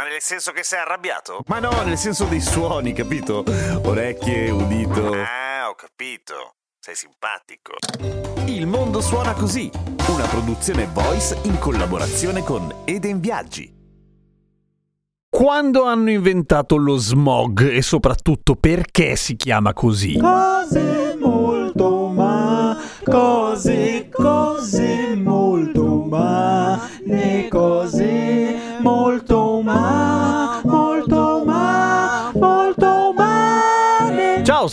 Ma nel senso che sei arrabbiato? Ma no, nel senso dei suoni, capito? Orecchie, udito. Ah, ho capito. Sei simpatico. Il mondo suona così, una produzione voice in collaborazione con Eden Viaggi. Quando hanno inventato lo smog e soprattutto perché si chiama così? Cose molto ma, cose,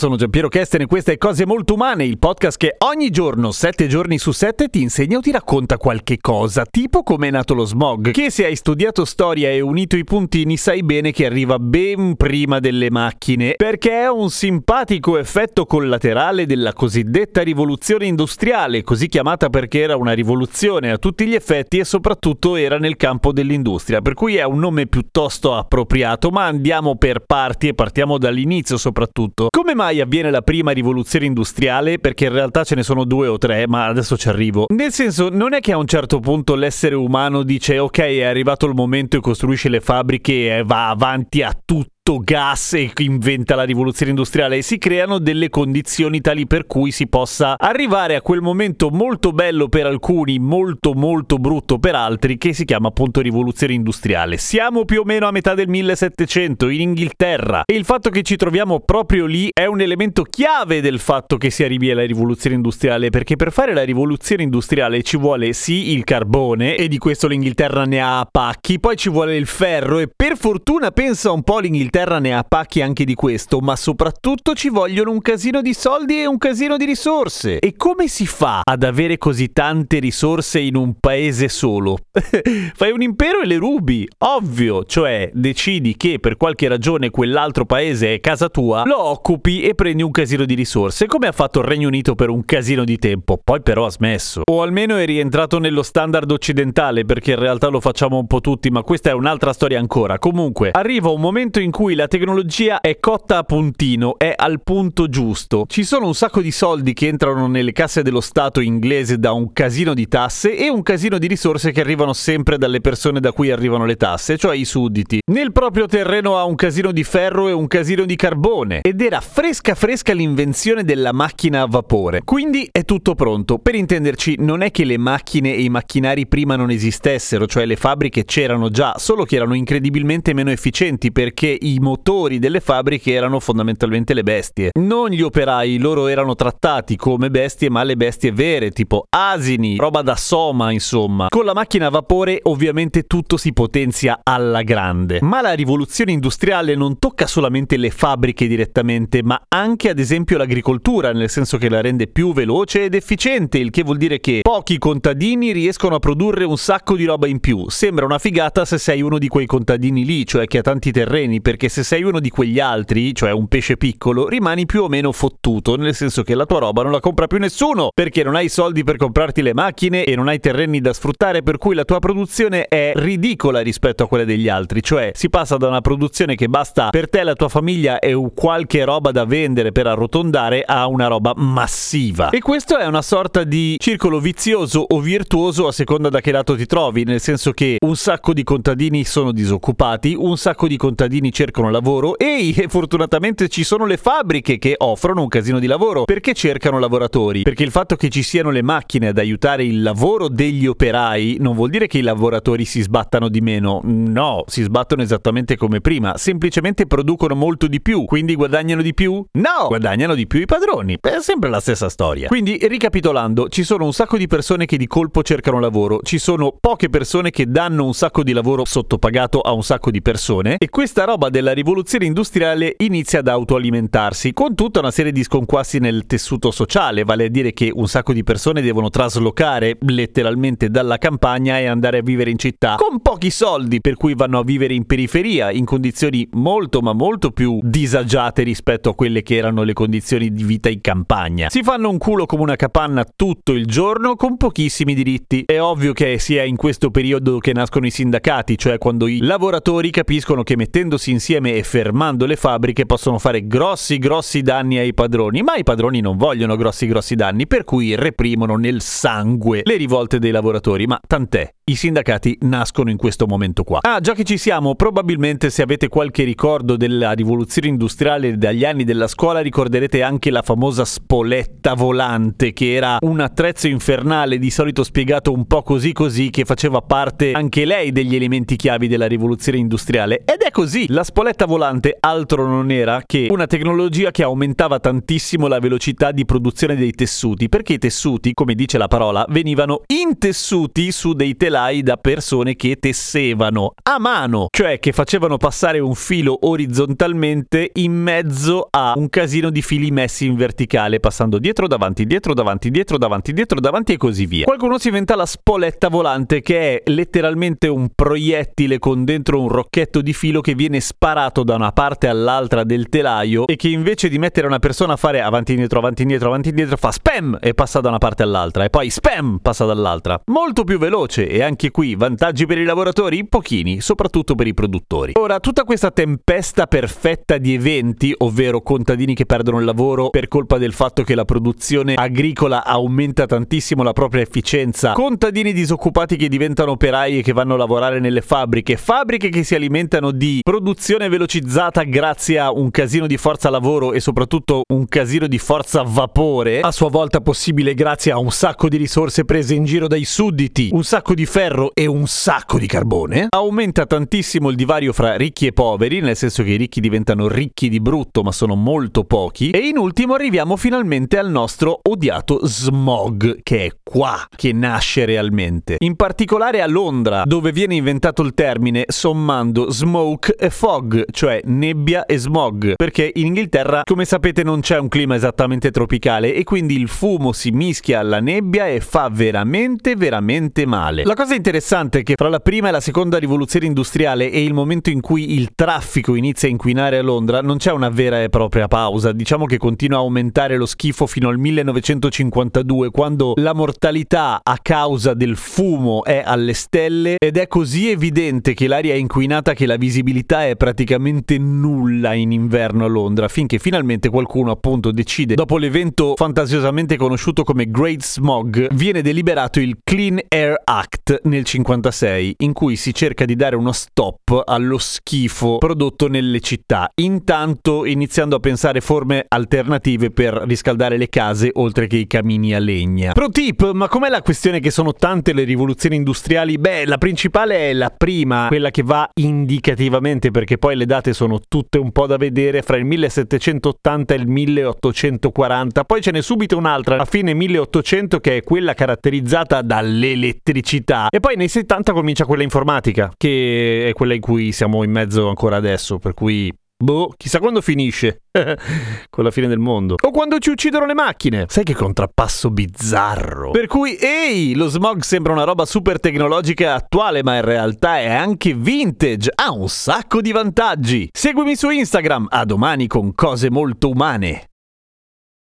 sono Giampiero Kesten e questa è Cose Molto Umane, il podcast che ogni giorno, 7 giorni su 7, ti insegna o ti racconta qualche cosa, tipo come è nato lo smog, che se hai studiato storia e unito i puntini sai bene che arriva ben prima delle macchine, perché è un simpatico effetto collaterale della cosiddetta rivoluzione industriale, così chiamata perché era una rivoluzione a tutti gli effetti e soprattutto era nel campo dell'industria, per cui è un nome piuttosto appropriato, ma andiamo per parti e partiamo dall'inizio soprattutto. Come mai avviene la prima rivoluzione industriale? Perché in realtà ce ne sono due o tre, ma adesso ci arrivo. Nel senso, non è che a un certo punto l'essere umano dice ok, è arrivato il momento e costruisce le fabbriche e va avanti a tutto gas e inventa la rivoluzione industriale si creano delle condizioni tali per cui si possa arrivare a quel momento molto bello per alcuni, molto molto brutto per altri che si chiama appunto rivoluzione industriale. Siamo più o meno a metà del 1700 in Inghilterra e il fatto che ci troviamo proprio lì è un elemento chiave del fatto che si arrivi alla rivoluzione industriale perché per fare la rivoluzione industriale ci vuole sì il carbone e di questo l'Inghilterra ne ha a pacchi, poi ci vuole il ferro e per fortuna pensa un po' l'Inghilterra ne ha pacchi anche di questo, ma soprattutto ci vogliono un casino di soldi e un casino di risorse. E come si fa ad avere così tante risorse in un paese solo? Fai un impero e le rubi, ovvio, cioè decidi che per qualche ragione quell'altro paese è casa tua, lo occupi e prendi un casino di risorse, come ha fatto il Regno Unito per un casino di tempo, poi però ha smesso. O almeno è rientrato nello standard occidentale, perché in realtà lo facciamo un po' tutti, ma questa è un'altra storia ancora. Comunque, arriva un momento in cui la tecnologia è cotta a puntino, è al punto giusto. Ci sono un sacco di soldi che entrano nelle casse dello Stato inglese da un casino di tasse e un casino di risorse che arrivano sempre dalle persone da cui arrivano le tasse, cioè i sudditi. Nel proprio terreno ha un casino di ferro e un casino di carbone ed era fresca fresca l'invenzione della macchina a vapore. Quindi è tutto pronto. Per intenderci, non è che le macchine e i macchinari prima non esistessero, cioè le fabbriche c'erano già, solo che erano incredibilmente meno efficienti perché i motori delle fabbriche erano fondamentalmente le bestie. Non gli operai, loro erano trattati come bestie, ma le bestie vere, tipo asini, roba da soma, insomma. Con la macchina a vapore ovviamente tutto si potenzia alla grande. Ma la rivoluzione industriale non tocca solamente le fabbriche direttamente, ma anche ad esempio l'agricoltura, nel senso che la rende più veloce ed efficiente, il che vuol dire che pochi contadini riescono a produrre un sacco di roba in più. Sembra una figata se sei uno di quei contadini lì, cioè che ha tanti terreni, perché se sei uno di quegli altri, cioè un pesce piccolo, rimani più o meno fottuto, nel senso che la tua roba non la compra più nessuno, perché non hai soldi per comprarti le macchine e non hai terreni da sfruttare, per cui la tua produzione è ridicola rispetto a quella degli altri, cioè si passa da una produzione che basta per te la tua famiglia e qualche roba da vendere per arrotondare a una roba massiva. E questo è una sorta di circolo vizioso o virtuoso a seconda da che lato ti trovi, nel senso che un sacco di contadini sono disoccupati, un sacco di contadini cercano lavoro e fortunatamente ci sono le fabbriche che offrono un casino di lavoro perché cercano lavoratori. Perché il fatto che ci siano le macchine ad aiutare il lavoro degli operai non vuol dire che i lavoratori si sbattano di meno. No, si sbattono esattamente come prima, semplicemente producono molto di più, quindi guadagnano di più? No, guadagnano di più i padroni. È sempre la stessa storia. Quindi, ricapitolando, ci sono un sacco di persone che di colpo cercano lavoro, ci sono poche persone che danno un sacco di lavoro sottopagato a un sacco di persone e questa roba della rivoluzione industriale inizia ad autoalimentarsi, con tutta una serie di sconquassi nel tessuto sociale, vale a dire che un sacco di persone devono traslocare letteralmente dalla campagna e andare a vivere in città con pochi soldi, per cui vanno a vivere in periferia, in condizioni molto ma molto più disagiate rispetto a quelle che erano le condizioni di vita in campagna. Si fanno un culo come una capanna tutto il giorno con pochissimi diritti. È ovvio che sia in questo periodo che nascono i sindacati, cioè quando i lavoratori capiscono che mettendosi insieme e fermando le fabbriche possono fare grossi grossi danni ai padroni, ma i padroni non vogliono grossi grossi danni, per cui reprimono nel sangue le rivolte dei lavoratori, ma tant'è. I sindacati nascono in questo momento qua. Ah, già che ci siamo, probabilmente se avete qualche ricordo della rivoluzione industriale dagli anni della scuola ricorderete anche la famosa spoletta volante, che era un attrezzo infernale di solito spiegato un po' così così, che faceva parte anche lei degli elementi chiavi della rivoluzione industriale. Ed è così, la spoletta volante altro non era che una tecnologia che aumentava tantissimo la velocità di produzione dei tessuti, perché i tessuti, come dice la parola, venivano intessuti su dei telai da persone che tessevano a mano, cioè che facevano passare un filo orizzontalmente in mezzo a un casino di fili messi in verticale, passando dietro, davanti, dietro, davanti, dietro, davanti, dietro, davanti e così via. Qualcuno si inventa la spoletta volante che è letteralmente un proiettile con dentro un rocchetto di filo che viene sparato da una parte all'altra del telaio e che invece di mettere una persona a fare avanti indietro, avanti indietro, avanti indietro fa spam e passa da una parte all'altra e poi spam passa dall'altra. Molto più veloce e anche qui vantaggi per i lavoratori? Pochini, soprattutto per i produttori. Ora, tutta questa tempesta perfetta di eventi, ovvero contadini che perdono il lavoro per colpa del fatto che la produzione agricola aumenta tantissimo la propria efficienza, contadini disoccupati che diventano operai e che vanno a lavorare nelle fabbriche, fabbriche che si alimentano di produzione velocizzata grazie a un casino di forza lavoro e soprattutto un casino di forza vapore, a sua volta possibile grazie a un sacco di risorse prese in giro dai sudditi, un sacco di ferro e un sacco di carbone, aumenta tantissimo il divario fra ricchi e poveri, nel senso che i ricchi diventano ricchi di brutto ma sono molto pochi, e in ultimo arriviamo finalmente al nostro odiato smog, che è qua che nasce realmente. In particolare a Londra, dove viene inventato il termine sommando smoke e fog, cioè nebbia e smog, perché in Inghilterra, come sapete, non c'è un clima esattamente tropicale e quindi il fumo si mischia alla nebbia e fa veramente veramente male. La cosa interessante è che fra la prima e la seconda rivoluzione industriale e il momento in cui il traffico inizia a inquinare a Londra non c'è una vera e propria pausa, diciamo che continua a aumentare lo schifo fino al 1952 quando la mortalità a causa del fumo è alle stelle ed è così evidente che l'aria è inquinata che la visibilità è praticamente nulla in inverno a Londra finché finalmente qualcuno appunto decide dopo l'evento fantasiosamente conosciuto come Great Smog viene deliberato il Clean Air Act nel 56 in cui si cerca di dare uno stop allo schifo prodotto nelle città intanto iniziando a pensare forme alternative per riscaldare le case oltre che i camini a legna. Pro tip, ma com'è la questione che sono tante le rivoluzioni industriali? Beh, la principale è la prima, quella che va indicativamente perché poi le date sono tutte un po' da vedere fra il 1780 e il 1840, poi ce n'è subito un'altra a fine 1800 che è quella caratterizzata dall'elettricità e poi nei 70 comincia quella informatica, che è quella in cui siamo in mezzo ancora adesso, per cui Boh, chissà quando finisce. Con la fine del mondo. O quando ci uccidono le macchine. Sai che contrappasso bizzarro. Per cui, ehi, lo smog sembra una roba super tecnologica attuale, ma in realtà è anche vintage. Ha un sacco di vantaggi. Seguimi su Instagram. A domani con cose molto umane.